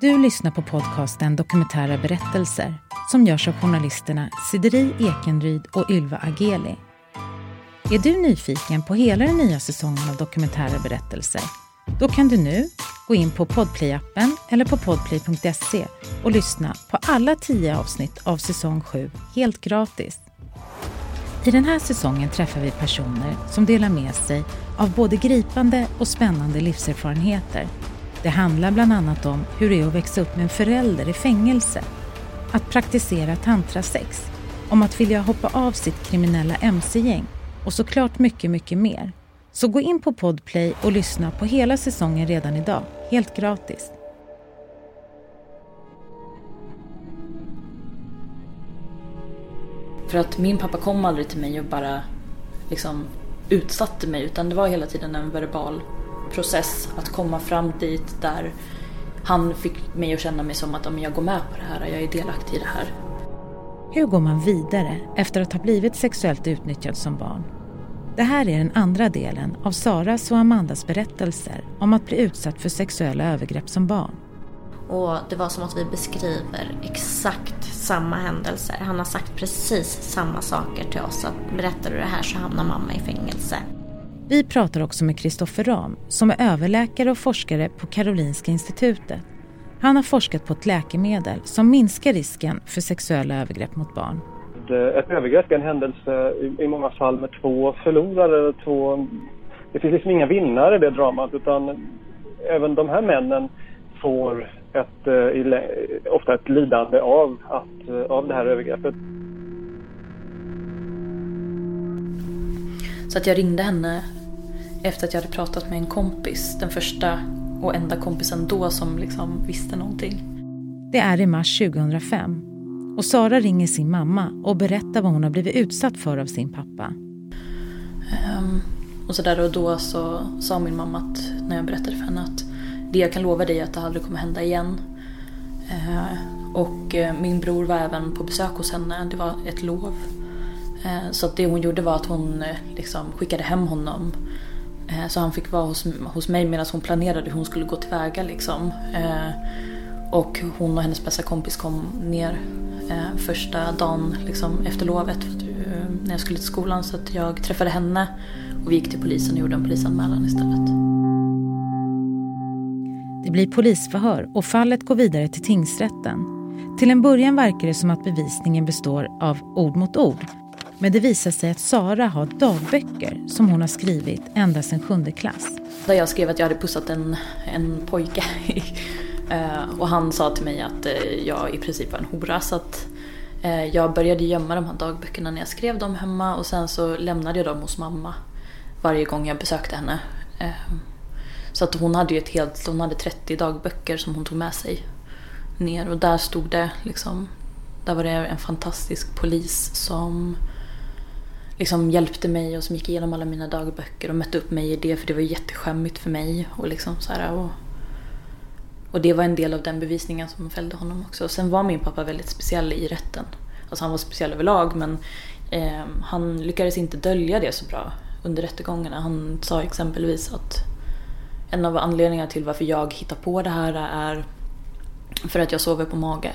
Du lyssnar på podcasten Dokumentära berättelser som görs av journalisterna Sideri Ekenryd och Ylva Ageli. Är du nyfiken på hela den nya säsongen av Dokumentära berättelser? Då kan du nu gå in på Podplay-appen eller på podplay.se och lyssna på alla tio avsnitt av säsong 7 helt gratis. I den här säsongen träffar vi personer som delar med sig av både gripande och spännande livserfarenheter. Det handlar bland annat om hur det är att växa upp med en förälder i fängelse, att praktisera tantrasex, om att vilja hoppa av sitt kriminella mc-gäng och såklart mycket, mycket mer. Så gå in på Podplay och lyssna på hela säsongen redan idag, helt gratis. För att min pappa kom aldrig till mig och bara liksom utsatte mig utan det var hela tiden en verbal process att komma fram dit där han fick mig att känna mig som att om jag går med på det här, jag är delaktig i det här. Hur går man vidare efter att ha blivit sexuellt utnyttjad som barn? Det här är den andra delen av Saras och Amandas berättelser om att bli utsatt för sexuella övergrepp som barn. Och det var som att vi beskriver exakt samma händelser. Han har sagt precis samma saker till oss. Att berättar du det här så hamnar mamma i fängelse. Vi pratar också med Kristoffer Ram som är överläkare och forskare på Karolinska institutet. Han har forskat på ett läkemedel som minskar risken för sexuella övergrepp mot barn. Ett övergrepp är en händelse i många fall med två förlorare. Två... Det finns liksom inga vinnare i det dramat utan även de här männen får ett, eh, ofta ett lidande av, att, eh, av det här övergreppet. Så att jag ringde henne efter att jag hade pratat med en kompis. Den första och enda kompisen då som liksom visste någonting. Det är i mars 2005 och Sara ringer sin mamma och berättar vad hon har blivit utsatt för av sin pappa. Um, och så där och då så sa min mamma att, när jag berättade för henne att det jag kan lova dig är att det aldrig kommer hända igen. Uh, och uh, min bror var även på besök hos henne, det var ett lov. Eh, så att det hon gjorde var att hon eh, liksom skickade hem honom. Eh, så han fick vara hos, hos mig medan hon planerade hur hon skulle gå tillväga liksom. Och hon och hennes bästa kompis kom ner första dagen liksom, efter lovet när jag skulle till skolan. Så att jag träffade henne och vi gick till polisen och gjorde en polisanmälan istället. Det blir polisförhör och fallet går vidare till tingsrätten. Till en början verkar det som att bevisningen består av ord mot ord. Men det visar sig att Sara har dagböcker som hon har skrivit ända sedan sjunde klass. Där jag skrev att jag hade pussat en, en pojke eh, och han sa till mig att eh, jag i princip var en hora. Så att eh, jag började gömma de här dagböckerna när jag skrev dem hemma och sen så lämnade jag dem hos mamma varje gång jag besökte henne. Så att hon hade ju ett helt, hon hade 30 dagböcker som hon tog med sig ner och där stod det liksom, där var det en fantastisk polis som liksom hjälpte mig och som gick igenom alla mina dagböcker och mötte upp mig i det för det var jätteskämmigt för mig. Och liksom så här, och och det var en del av den bevisningen som fällde honom också. Sen var min pappa väldigt speciell i rätten. Alltså han var speciell överlag men eh, han lyckades inte dölja det så bra under rättegångarna. Han sa exempelvis att en av anledningarna till varför jag hittar på det här är för att jag sover på mage.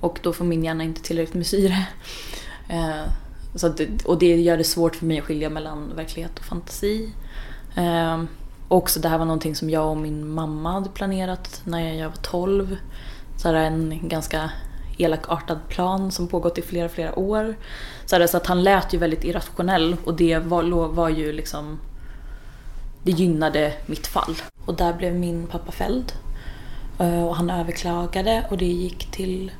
Och då får min hjärna inte tillräckligt med syre. Eh, så att, och det gör det svårt för mig att skilja mellan verklighet och fantasi. Eh, också det här var någonting som jag och min mamma hade planerat när jag var 12. Så här en ganska elakartad plan som pågått i flera, flera år. Så, här, så att han lät ju väldigt irrationell och det var, var ju liksom... Det gynnade mitt fall. Och där blev min pappa fälld. Ehm, och han överklagade och det gick till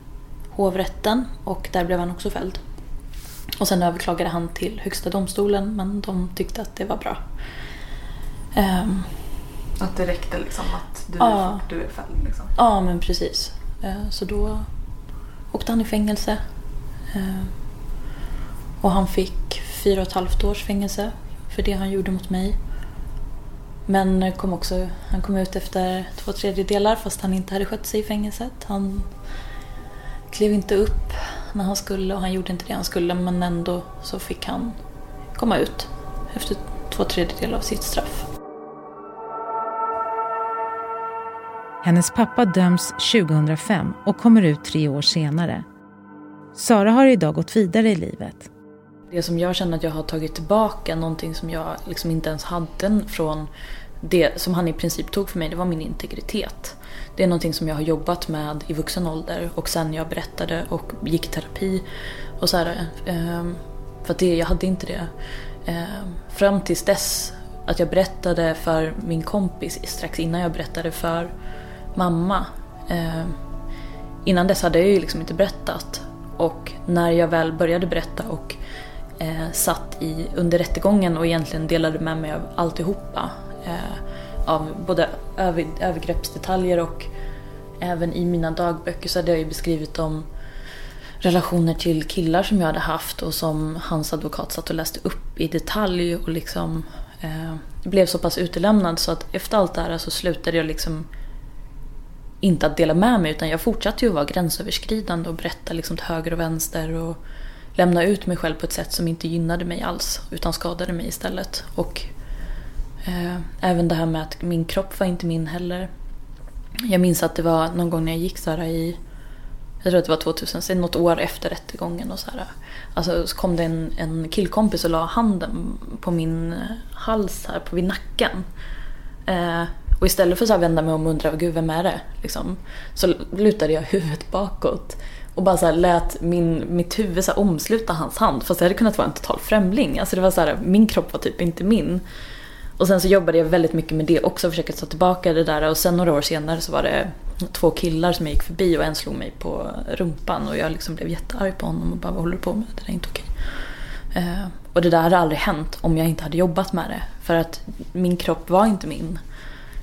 hovrätten och där blev han också fälld. Och sen överklagade han till högsta domstolen men de tyckte att det var bra. Um, att det räckte liksom att du, ja, är, du är fälld? Liksom. Ja, men precis. Uh, så då åkte han i fängelse. Uh, och han fick fyra och ett halvt års fängelse för det han gjorde mot mig. Men kom också, han kom ut efter två tredjedelar fast han inte hade skött sig i fängelset. Han klev inte upp när han skulle och han gjorde inte det han skulle men ändå så fick han komma ut efter två tredjedelar av sitt straff. Hennes pappa döms 2005 och kommer ut tre år senare. Sara har idag gått vidare i livet. Det som jag känner att jag har tagit tillbaka, någonting som jag liksom inte ens hade från det som han i princip tog för mig, det var min integritet. Det är någonting som jag har jobbat med i vuxen ålder och sen jag berättade och gick i terapi och så här, ehm, För att det, jag hade inte det. Ehm, fram tills dess att jag berättade för min kompis strax innan jag berättade för mamma. Ehm, innan dess hade jag ju liksom inte berättat. Och när jag väl började berätta och eh, satt i, under rättegången och egentligen delade med mig av alltihopa. Eh, av både över, övergreppsdetaljer och även i mina dagböcker så hade jag ju beskrivit om relationer till killar som jag hade haft och som hans advokat satt och läste upp i detalj och liksom eh, blev så pass utelämnad så att efter allt det här så slutade jag liksom inte att dela med mig utan jag fortsatte ju att vara gränsöverskridande och berätta liksom till höger och vänster och lämna ut mig själv på ett sätt som inte gynnade mig alls utan skadade mig istället. Och Eh, även det här med att min kropp var inte min heller. Jag minns att det var någon gång när jag gick så här i jag tror att det var 2000, något år efter rättegången och så här. Alltså så kom det en, en killkompis och la handen på min eh, hals här, på vid nacken. Eh, och istället för att vända mig om och undra, gud vem är det? Liksom, så lutade jag huvudet bakåt. Och bara så här lät min, mitt huvud så omsluta hans hand. Fast det hade kunnat vara en total främling. Alltså det var så här, min kropp var typ inte min. Och sen så jobbade jag väldigt mycket med det också, försöka ta tillbaka det där. Och sen några år senare så var det två killar som jag gick förbi och en slog mig på rumpan. Och jag liksom blev jättearg på honom och bara, vad håller du på med? Det där är inte okej. Uh, och det där hade aldrig hänt om jag inte hade jobbat med det. För att min kropp var inte min.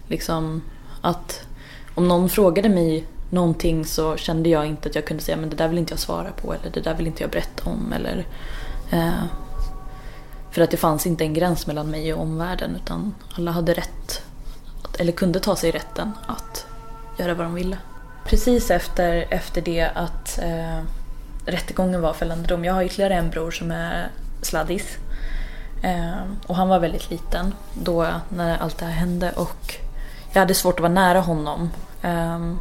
Liksom att om någon frågade mig någonting så kände jag inte att jag kunde säga men det där vill inte jag svara på eller det där vill inte jag berätta om. Eller, eh, för att det fanns inte en gräns mellan mig och omvärlden utan alla hade rätt, eller kunde ta sig rätten att göra vad de ville. Precis efter, efter det att eh, rättegången var fällande dom, jag har ytterligare en bror som är sladdis. Eh, och han var väldigt liten då när allt det här hände och jag hade svårt att vara nära honom. Eh,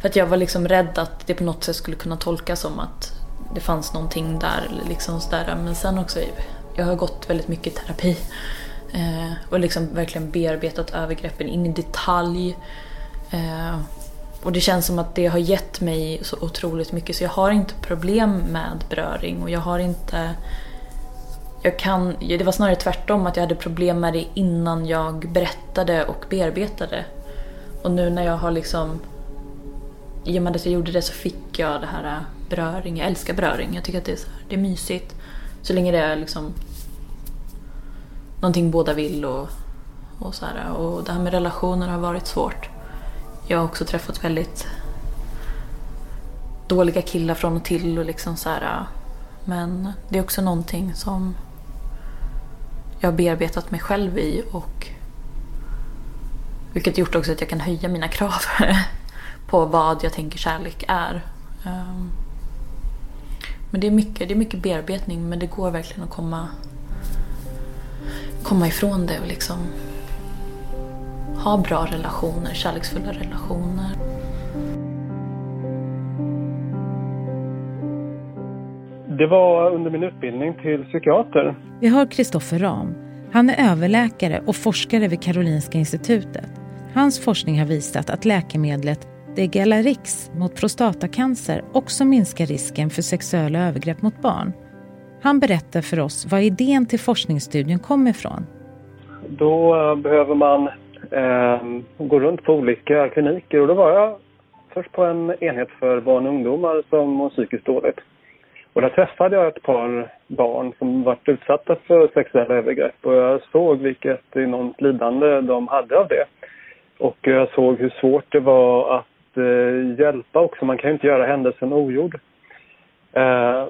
för att jag var liksom rädd att det på något sätt skulle kunna tolkas som att det fanns någonting där. Liksom sådär. Men sen också, jag har gått väldigt mycket i terapi. Eh, och liksom verkligen bearbetat övergreppen in i detalj. Eh, och det känns som att det har gett mig så otroligt mycket så jag har inte problem med beröring och jag har inte... Jag kan, det var snarare tvärtom att jag hade problem med det innan jag berättade och bearbetade. Och nu när jag har liksom... I och med att jag gjorde det så fick jag det här eh, beröring. Jag älskar beröring. Jag tycker att det är, så här, det är mysigt. Så länge det är liksom någonting båda vill och, och så här. Och det här med relationer har varit svårt. Jag har också träffat väldigt dåliga killar från och till och liksom så här. Men det är också någonting som jag har bearbetat mig själv i och vilket gjort också att jag kan höja mina krav på vad jag tänker kärlek är. Ehm, men det är mycket, det är mycket bearbetning men det går verkligen att komma, komma ifrån det och liksom ha bra relationer, kärleksfulla relationer. Det var under min utbildning till psykiater. Vi har Kristoffer Ram. Han är överläkare och forskare vid Karolinska institutet. Hans forskning har visat att läkemedlet Degalarix mot prostatacancer också minskar risken för sexuella övergrepp mot barn. Han berättar för oss var idén till forskningsstudien kom ifrån. Då eh, behöver man eh, gå runt på olika kliniker och då var jag först på en enhet för barn och ungdomar som mår psykiskt dåligt. Och där träffade jag ett par barn som varit utsatta för sexuella övergrepp och jag såg vilket enormt lidande de hade av det. Och jag såg hur svårt det var att eh, hjälpa också. Man kan ju inte göra händelsen ogjord. Eh,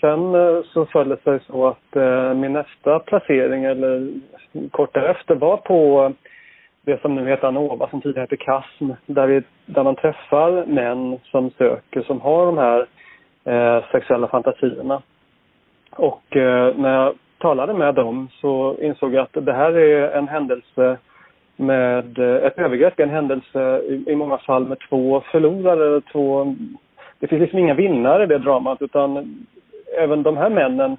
sen eh, så föll det sig så att eh, min nästa placering, eller kort därefter, var på eh, det som nu heter ANOVA, som tidigare hette KASM, där, vi, där man träffar män som söker, som har de här eh, sexuella fantasierna. Och eh, när jag talade med dem så insåg jag att det här är en händelse med ett övergrepp, en händelse i, i många fall med två förlorare, två... Det finns liksom inga vinnare i det dramat utan även de här männen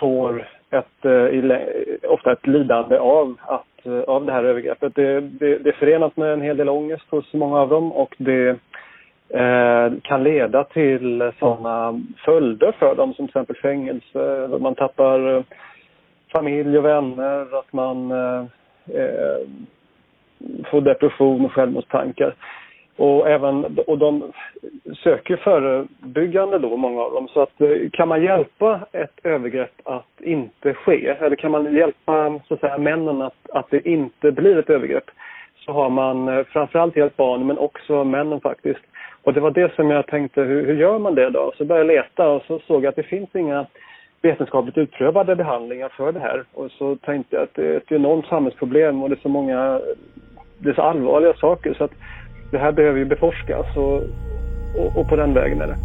får ett, eh, ofta ett lidande av, att, eh, av det här övergreppet. Det, det, det är förenat med en hel del ångest hos många av dem och det eh, kan leda till sådana följder för dem som till exempel fängelse, man tappar eh, familj och vänner, att man eh, eh, får depression och självmordstankar. Och, även, och de söker förebyggande då, många av dem. Så att eh, kan man hjälpa ett övergrepp att inte ske, eller kan man hjälpa så att säga, männen att, att det inte blir ett övergrepp, så har man eh, framförallt hjälpt barnen men också männen faktiskt. Och det var det som jag tänkte, hur, hur gör man det då? Så började jag leta och så såg jag att det finns inga vetenskapligt utprövade behandlingar för det här. Och så tänkte jag att det är ett enormt samhällsproblem och det är så många, det är så allvarliga saker så att det här behöver ju beforskas och, och, och på den vägen är det.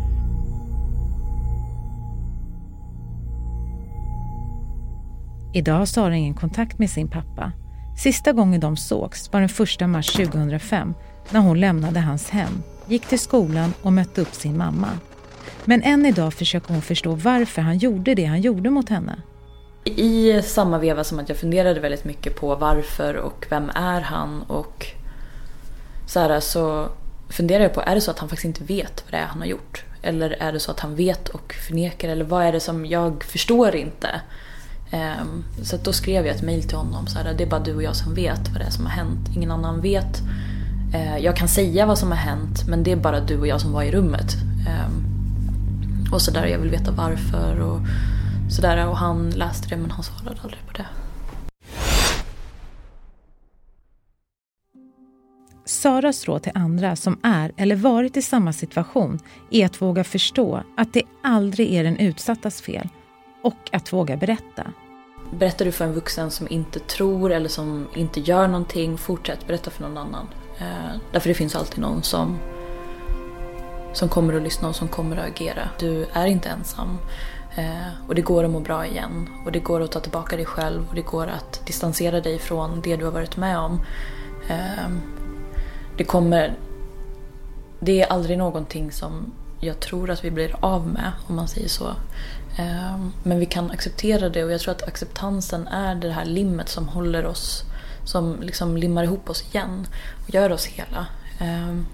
Idag har Sara ingen kontakt med sin pappa. Sista gången de sågs var den 1 mars 2005 när hon lämnade hans hem, gick till skolan och mötte upp sin mamma. Men än idag försöker hon förstå varför han gjorde det han gjorde mot henne. I samma veva som att jag funderade väldigt mycket på varför och vem är han och så, här, så funderar jag på, är det så att han faktiskt inte vet vad det är han har gjort? Eller är det så att han vet och förnekar? Eller vad är det som jag förstår inte? Um, så då skrev jag ett mail till honom. Så här, det är bara du och jag som vet vad det är som har hänt. Ingen annan vet. Uh, jag kan säga vad som har hänt men det är bara du och jag som var i rummet. Um, och sådär, jag vill veta varför och sådär. Och han läste det men han svarade aldrig på det. Saras råd till andra som är eller varit i samma situation är att våga förstå att det aldrig är den utsattas fel och att våga berätta. Berättar du för en vuxen som inte tror eller som inte gör någonting, fortsätt berätta för någon annan. Eh, därför det finns alltid någon som, som kommer att lyssna och som kommer att agera. Du är inte ensam. Eh, och det går att må bra igen. Och det går att ta tillbaka dig själv och det går att distansera dig från det du har varit med om. Eh, det kommer... Det är aldrig någonting som jag tror att vi blir av med, om man säger så. Ehm, men vi kan acceptera det och jag tror att acceptansen är det här limmet som håller oss, som liksom limmar ihop oss igen och gör oss hela. Ehm,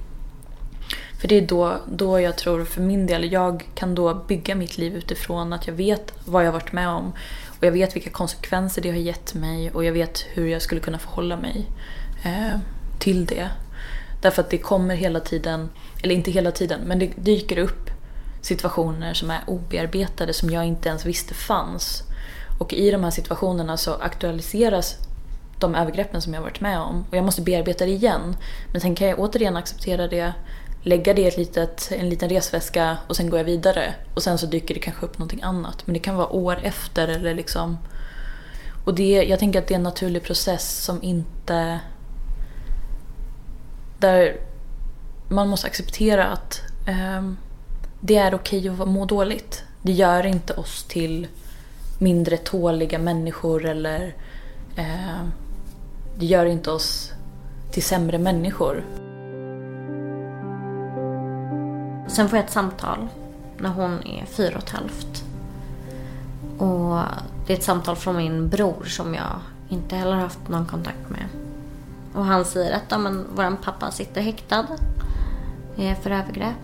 för det är då, då jag tror, för min del, jag kan då bygga mitt liv utifrån att jag vet vad jag varit med om och jag vet vilka konsekvenser det har gett mig och jag vet hur jag skulle kunna förhålla mig ehm, till det. Därför att det kommer hela tiden, eller inte hela tiden, men det dyker upp situationer som är obearbetade som jag inte ens visste fanns. Och i de här situationerna så aktualiseras de övergreppen som jag varit med om och jag måste bearbeta det igen. Men sen kan jag återigen acceptera det, lägga det i ett litet, en liten resväska och sen går jag vidare. Och sen så dyker det kanske upp någonting annat. Men det kan vara år efter eller liksom... Och det, jag tänker att det är en naturlig process som inte där man måste acceptera att eh, det är okej att må dåligt. Det gör inte oss till mindre tåliga människor eller eh, det gör inte oss till sämre människor. Sen får jag ett samtal när hon är fyra och ett halvt. Och det är ett samtal från min bror som jag inte heller haft någon kontakt med. Och han säger att ja, men, vår pappa sitter häktad eh, för övergrepp.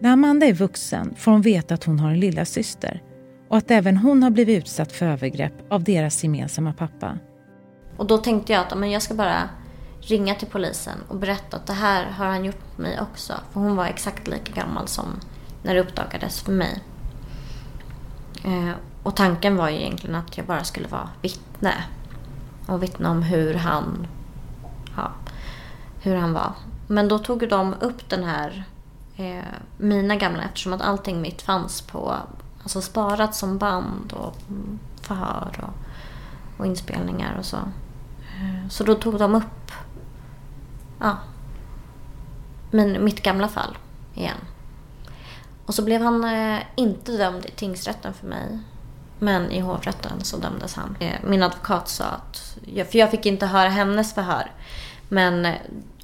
När Amanda är vuxen får hon veta att hon har en lilla syster och att även hon har blivit utsatt för övergrepp av deras gemensamma pappa. Och då tänkte jag att men jag ska bara ringa till polisen och berätta att det här har han gjort mot mig också. För hon var exakt lika gammal som när det uppdagades för mig. Eh, och tanken var ju egentligen att jag bara skulle vara vittne. Och vittna om hur han hur han var. Men då tog de upp den här, eh, mina gamla, eftersom att allting mitt fanns på, alltså sparat som band och förhör och, och inspelningar och så. Eh, så då tog de upp, ja, min, mitt gamla fall igen. Och så blev han eh, inte dömd i tingsrätten för mig. Men i hovrätten så dömdes han. Eh, min advokat sa att, för jag fick inte höra hennes förhör. Men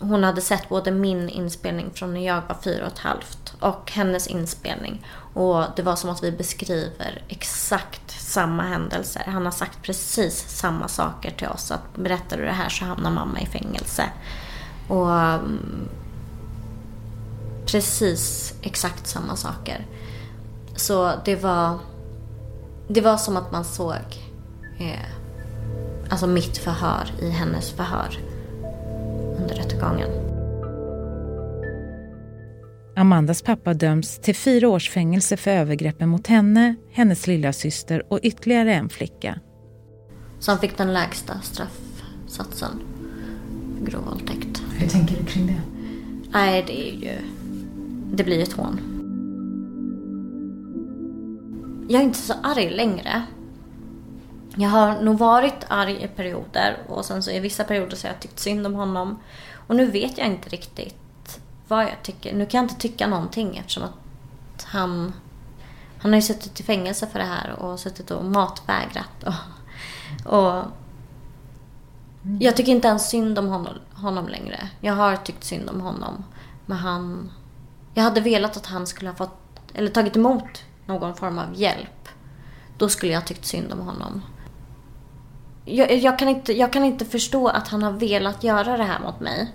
hon hade sett både min inspelning från när jag var fyra och ett halvt och hennes inspelning. Och det var som att vi beskriver exakt samma händelser. Han har sagt precis samma saker till oss. Att berättar du det här så hamnar mamma i fängelse. Och um, precis exakt samma saker. Så det var, det var som att man såg eh, alltså mitt förhör i hennes förhör under rättegången. Amandas pappa döms till fyra års fängelse för övergreppen mot henne, hennes lilla syster och ytterligare en flicka. Så han fick den lägsta straffsatsen för grov våldtäkt. Hur tänker du kring det? Nej, det är ju... Det blir ett hån. Jag är inte så arg längre. Jag har nog varit arg i perioder och sen så i vissa perioder så har jag tyckt synd om honom. Och nu vet jag inte riktigt vad jag tycker. Nu kan jag inte tycka någonting eftersom att han... Han har ju suttit i fängelse för det här och suttit och matvägrat. Och, och jag tycker inte ens synd om honom, honom längre. Jag har tyckt synd om honom. Men han... Jag hade velat att han skulle ha fått, eller tagit emot någon form av hjälp. Då skulle jag ha tyckt synd om honom jag, jag, kan inte, jag kan inte förstå att han har velat göra det här mot mig.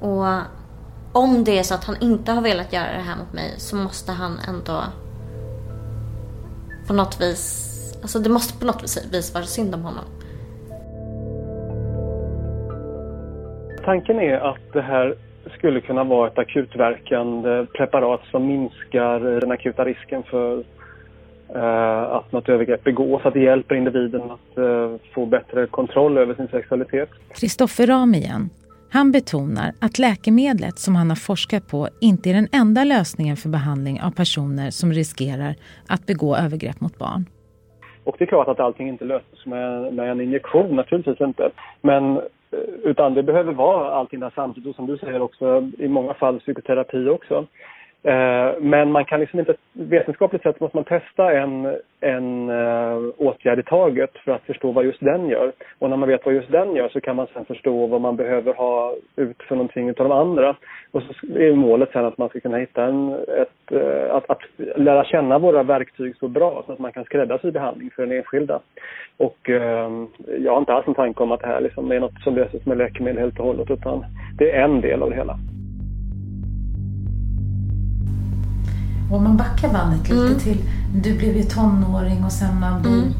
Och om det är så att han inte har velat göra det här mot mig så måste han ändå på något vis, alltså det måste på något vis vara synd om honom. Tanken är att det här skulle kunna vara ett akutverkande preparat som minskar den akuta risken för att något övergrepp begås, att det hjälper individen att eh, få bättre kontroll över sin sexualitet. Kristoffer Ram igen. Han betonar att läkemedlet som han har forskat på inte är den enda lösningen för behandling av personer som riskerar att begå övergrepp mot barn. Och det är klart att allting inte löses med, med en injektion, naturligtvis inte. Men eh, utan det behöver vara allting där samtidigt och som du säger också i många fall psykoterapi också. Eh, men man kan liksom inte, vetenskapligt sett måste man testa en, en uh, åtgärd i taget för att förstå vad just den gör. Och när man vet vad just den gör så kan man sen förstå vad man behöver ha ut för någonting utav de andra. Och så är målet sen att man ska kunna hitta en, ett, uh, att, att lära känna våra verktyg så bra så att man kan skräddarsy behandling för den enskilda. Och uh, jag har inte alls en tanke om att det här liksom är något som löses med läkemedel helt och hållet utan det är en del av det hela. Om man backar bandet lite mm. till, du blev ju tonåring och sen man blir mm.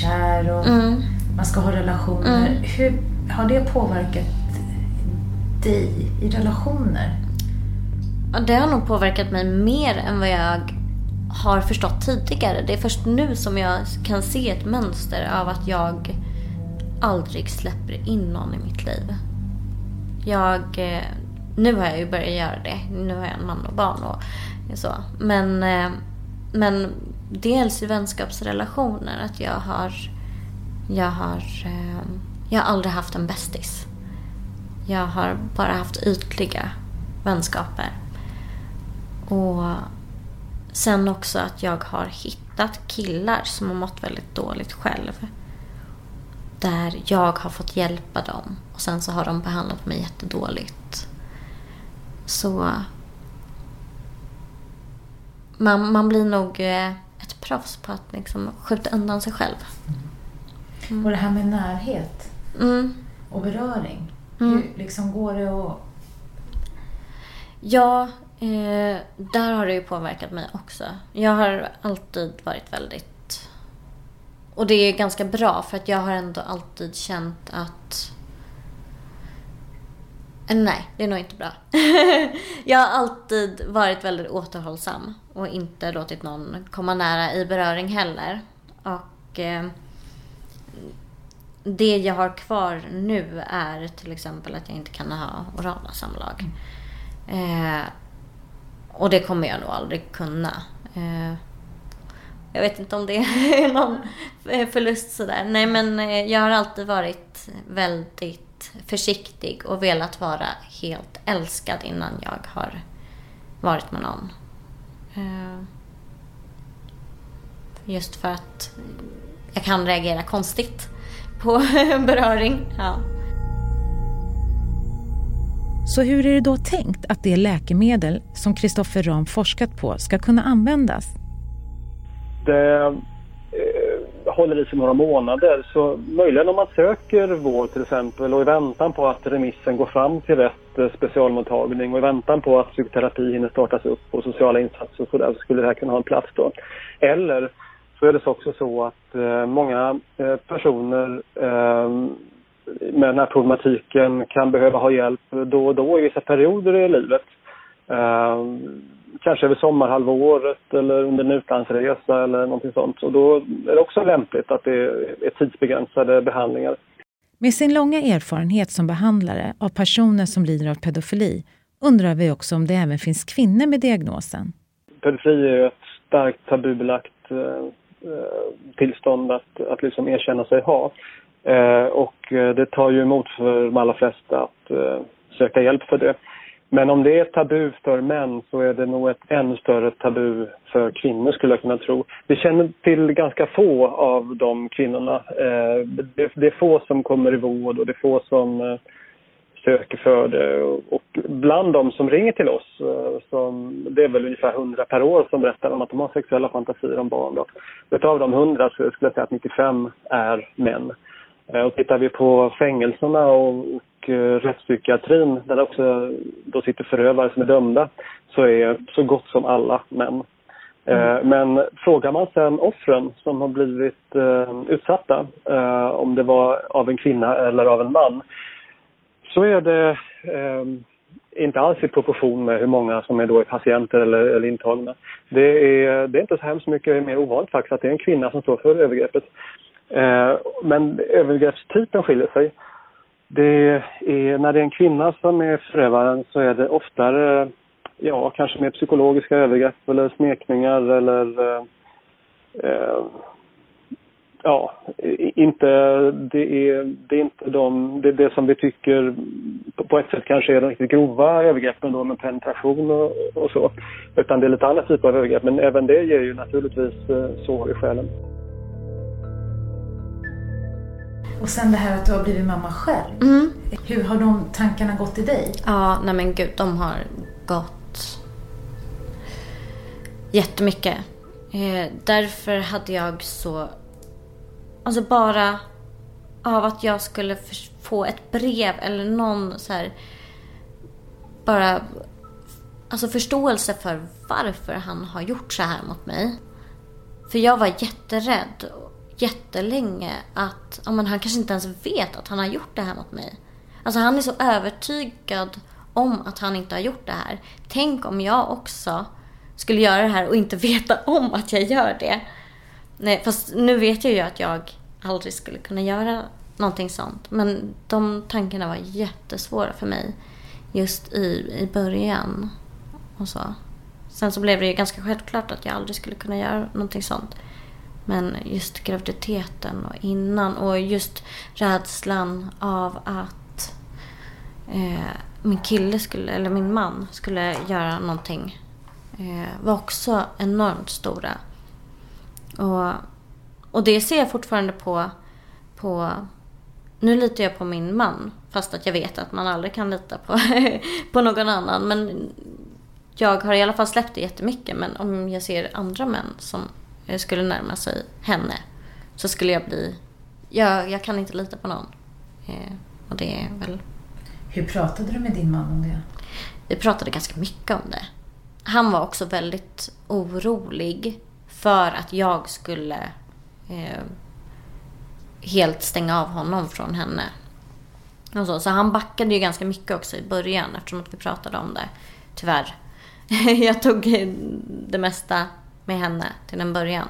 kär och mm. man ska ha relationer. Mm. Hur har det påverkat dig i relationer? Ja, det har nog påverkat mig mer än vad jag har förstått tidigare. Det är först nu som jag kan se ett mönster av att jag aldrig släpper in någon i mitt liv. Jag, eh, nu har jag ju börjat göra det. Nu har jag en man och barn och så. Men, eh, men dels i vänskapsrelationer att jag har, jag har, eh, jag har aldrig haft en bästis. Jag har bara haft ytliga vänskaper. Och sen också att jag har hittat killar som har mått väldigt dåligt själv. Där jag har fått hjälpa dem och sen så har de behandlat mig jättedåligt. Så man, man blir nog eh, ett proffs på att liksom skjuta undan sig själv. Mm. Och det här med närhet mm. och beröring. Mm. Hur liksom går det att... Ja, eh, där har det ju påverkat mig också. Jag har alltid varit väldigt... Och det är ganska bra för att jag har ändå alltid känt att nej, det är nog inte bra. jag har alltid varit väldigt återhållsam och inte låtit någon komma nära i beröring heller. Och eh, det jag har kvar nu är till exempel att jag inte kan ha orala samlag. Eh, och det kommer jag nog aldrig kunna. Eh, jag vet inte om det är någon förlust sådär. Nej men eh, jag har alltid varit väldigt försiktig och velat vara helt älskad innan jag har varit med någon. Eh, Just för att jag kan reagera konstigt på beröring. Ja. Så hur är det då tänkt att det läkemedel som Kristoffer Ram forskat på ska kunna användas? Det håller i sig några månader så möjligen om man söker vård till exempel och i väntan på att remissen går fram till rätt eh, specialmottagning och i väntan på att psykoterapi hinner startas upp och sociala insatser och sådär så skulle det här kunna ha en plats då. Eller så är det också så att eh, många eh, personer eh, med den här problematiken kan behöva ha hjälp då och då i vissa perioder i livet. Ehm, Eh, kanske över sommarhalvåret eller under en utlandsresa eller någonting sånt. Och då är det också lämpligt att det är tidsbegränsade behandlingar. Med sin långa erfarenhet som behandlare av personer som lider av pedofili undrar vi också om det även finns kvinnor med diagnosen. Pedofili är ett starkt tabubelagt eh, tillstånd att, att liksom erkänna sig ha. Eh, och eh, det tar ju emot för de allra flesta att eh, söka hjälp för det. Men om det är tabu för män så är det nog ett ännu större tabu för kvinnor skulle jag kunna tro. Vi känner till ganska få av de kvinnorna. Eh, det, är få som kommer i vård och det är få som eh, söker för det. Och bland de som ringer till oss, eh, som, det är väl ungefär 100 per år som berättar om att de har sexuella fantasier om barn. Då. Utav de 100 så skulle jag säga att 95 är män. Och tittar vi på fängelserna och, och eh, rättspsykiatrin där det också då sitter förövare som är dömda så är så gott som alla män. Mm. Men frågar man sen offren som har blivit uh, utsatta, om det var av en kvinna eller av en man, så är det inte alls i proportion med hur många som är då patienter eller, eller intagna. Det är, det är inte så hemskt mycket mer ovanligt faktiskt att det är en kvinna som står för övergreppet. Eh, men övergreppstypen skiljer sig. Det är, när det är en kvinna som är förövaren så är det oftare, ja, kanske mer psykologiska övergrepp eller smekningar eller eh, eh ja, inte, det är, det är inte de, det, det som vi tycker på ett sätt kanske är de riktigt grova övergreppen då med penetration och, och så. Utan det är lite andra typer av övergrepp, men även det ger ju naturligtvis eh, sår i själen. Och sen det här att du har blivit mamma själv. Mm. Hur har de tankarna gått i dig? Ja, nej men gud, de har gått jättemycket. Eh, därför hade jag så... Alltså bara av att jag skulle få ett brev eller någon så här... Bara... Alltså förståelse för varför han har gjort så här mot mig. För jag var jätterädd jättelänge att ja, men han kanske inte ens vet att han har gjort det här mot mig. Alltså han är så övertygad om att han inte har gjort det här. Tänk om jag också skulle göra det här och inte veta om att jag gör det. Nej, fast nu vet jag ju att jag aldrig skulle kunna göra någonting sånt. Men de tankarna var jättesvåra för mig just i, i början. Och så. Sen så blev det ju ganska självklart att jag aldrig skulle kunna göra någonting sånt. Men just graviditeten och innan och just rädslan av att eh, min kille skulle, eller min man skulle göra någonting eh, var också enormt stora. Och, och det ser jag fortfarande på, på nu litar jag på min man, fast att jag vet att man aldrig kan lita på, på någon annan. Men jag har i alla fall släppt det jättemycket. Men om jag ser andra män som skulle närma sig henne så skulle jag bli... Jag, jag kan inte lita på någon. Eh, och det är väl... Hur pratade du med din man om det? Vi pratade ganska mycket om det. Han var också väldigt orolig för att jag skulle eh, helt stänga av honom från henne. Och så. så han backade ju ganska mycket också i början eftersom att vi pratade om det. Tyvärr. jag tog det mesta med henne till en början.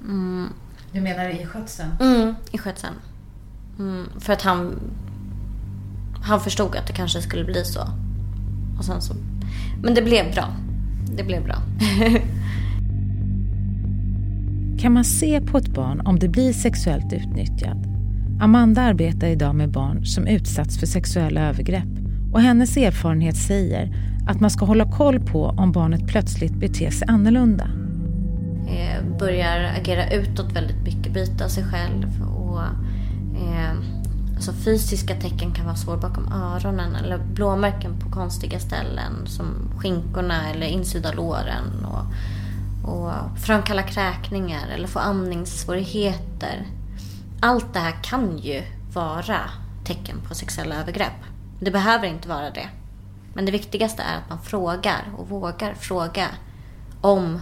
Mm. Du menar i skötseln? Mm, i skötseln. Mm, för att han, han förstod att det kanske skulle bli så. Och sen så. Men det blev bra. Det blev bra. kan man se på ett barn om det blir sexuellt utnyttjad? Amanda arbetar idag med barn som utsatts för sexuella övergrepp och hennes erfarenhet säger att man ska hålla koll på om barnet plötsligt beter sig annorlunda. eh, börjar agera utåt väldigt mycket, byta sig själv och eh, alltså fysiska tecken kan vara svåra bakom öronen eller blåmärken på konstiga ställen som skinkorna eller insida låren och, och framkalla kräkningar eller få andningssvårigheter. Allt det här kan ju vara tecken på sexuella övergrepp. Det behöver inte vara det. Men det viktigaste är att man frågar och vågar fråga om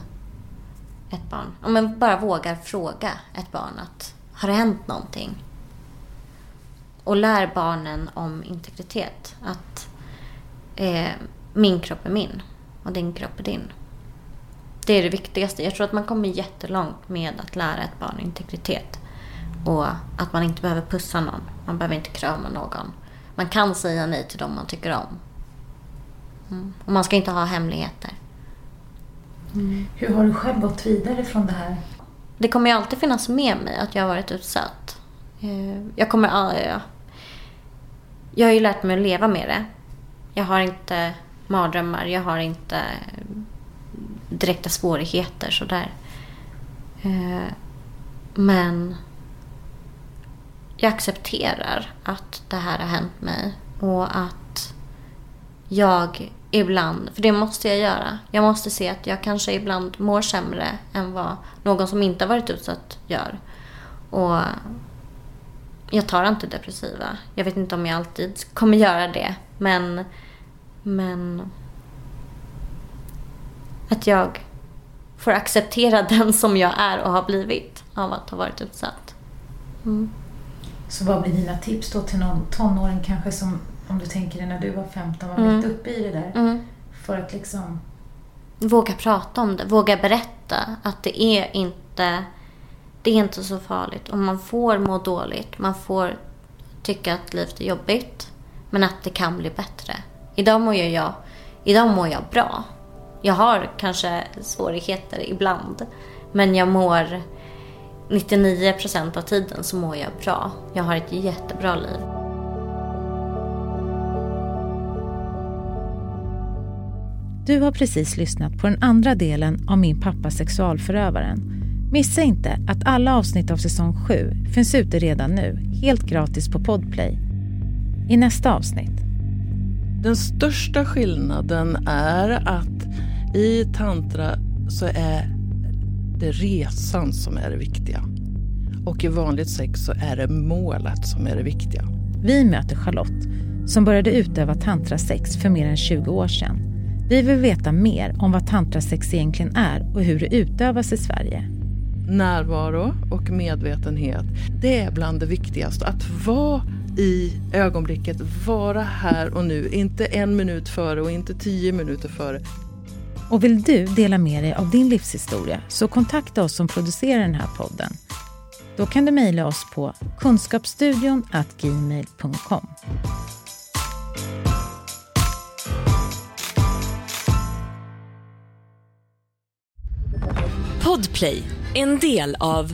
ett barn. Om man bara vågar fråga ett barn att har det hänt någonting? Och lär barnen om integritet. Att eh, min kropp är min och din kropp är din. Det är det viktigaste. Jag tror att man kommer jättelångt med att lära ett barn integritet. Och att man inte behöver pussa någon. Man behöver inte krama någon. Man kan säga nej till dem man tycker om. Mm. Och man ska inte ha hemligheter. Mm. Hur har du själv gått vidare från det här? Det kommer ju alltid finnas med mig att jag har varit utsatt. Eh, jag kommer... Jag har ju lärt mig att leva med det. Jag har inte mardrömmar. Jag har inte direkta svårigheter sådär. Eh, men jag accepterar att det här har hänt mig och att jag ibland, för det måste jag göra. Jag måste se att jag kanske ibland mår sämre än vad någon som inte har varit utsatt gör. Och jag tar antidepressiva. Jag vet inte om jag alltid kommer göra det, men, men att jag får acceptera den som jag är och har blivit av att ha varit utsatt. Mm. Så vad blir dina tips då till någon tonåring kanske som, om du tänker dig när du var 15, var mm. mitt uppe i det där? Mm. För att liksom... Våga prata om det, våga berätta att det är inte, det är inte så farligt. Och man får må dåligt, man får tycka att livet är jobbigt, men att det kan bli bättre. Idag mår jag, idag mår jag bra. Jag har kanske svårigheter ibland, men jag mår 99 procent av tiden så mår jag bra. Jag har ett jättebra liv. Du har precis lyssnat på den andra delen av Min pappa sexualförövaren. Missa inte att alla avsnitt av säsong 7 finns ute redan nu, helt gratis på Podplay. I nästa avsnitt. Den största skillnaden är att i tantra så är det resan som är det viktiga. Och i vanligt sex så är det målet som är det viktiga. Vi möter Charlotte som började utöva tantrasex för mer än 20 år sedan. Vi vill veta mer om vad tantrasex egentligen är och hur det utövas i Sverige. Närvaro och medvetenhet, det är bland det viktigaste. Att vara i ögonblicket, vara här och nu. Inte en minut före och inte tio minuter före. Och vill du dela med dig av din livshistoria så kontakta oss som producerar den här podden. Då kan du mejla oss på kunskapsstudion gmail.com. Podplay, en del av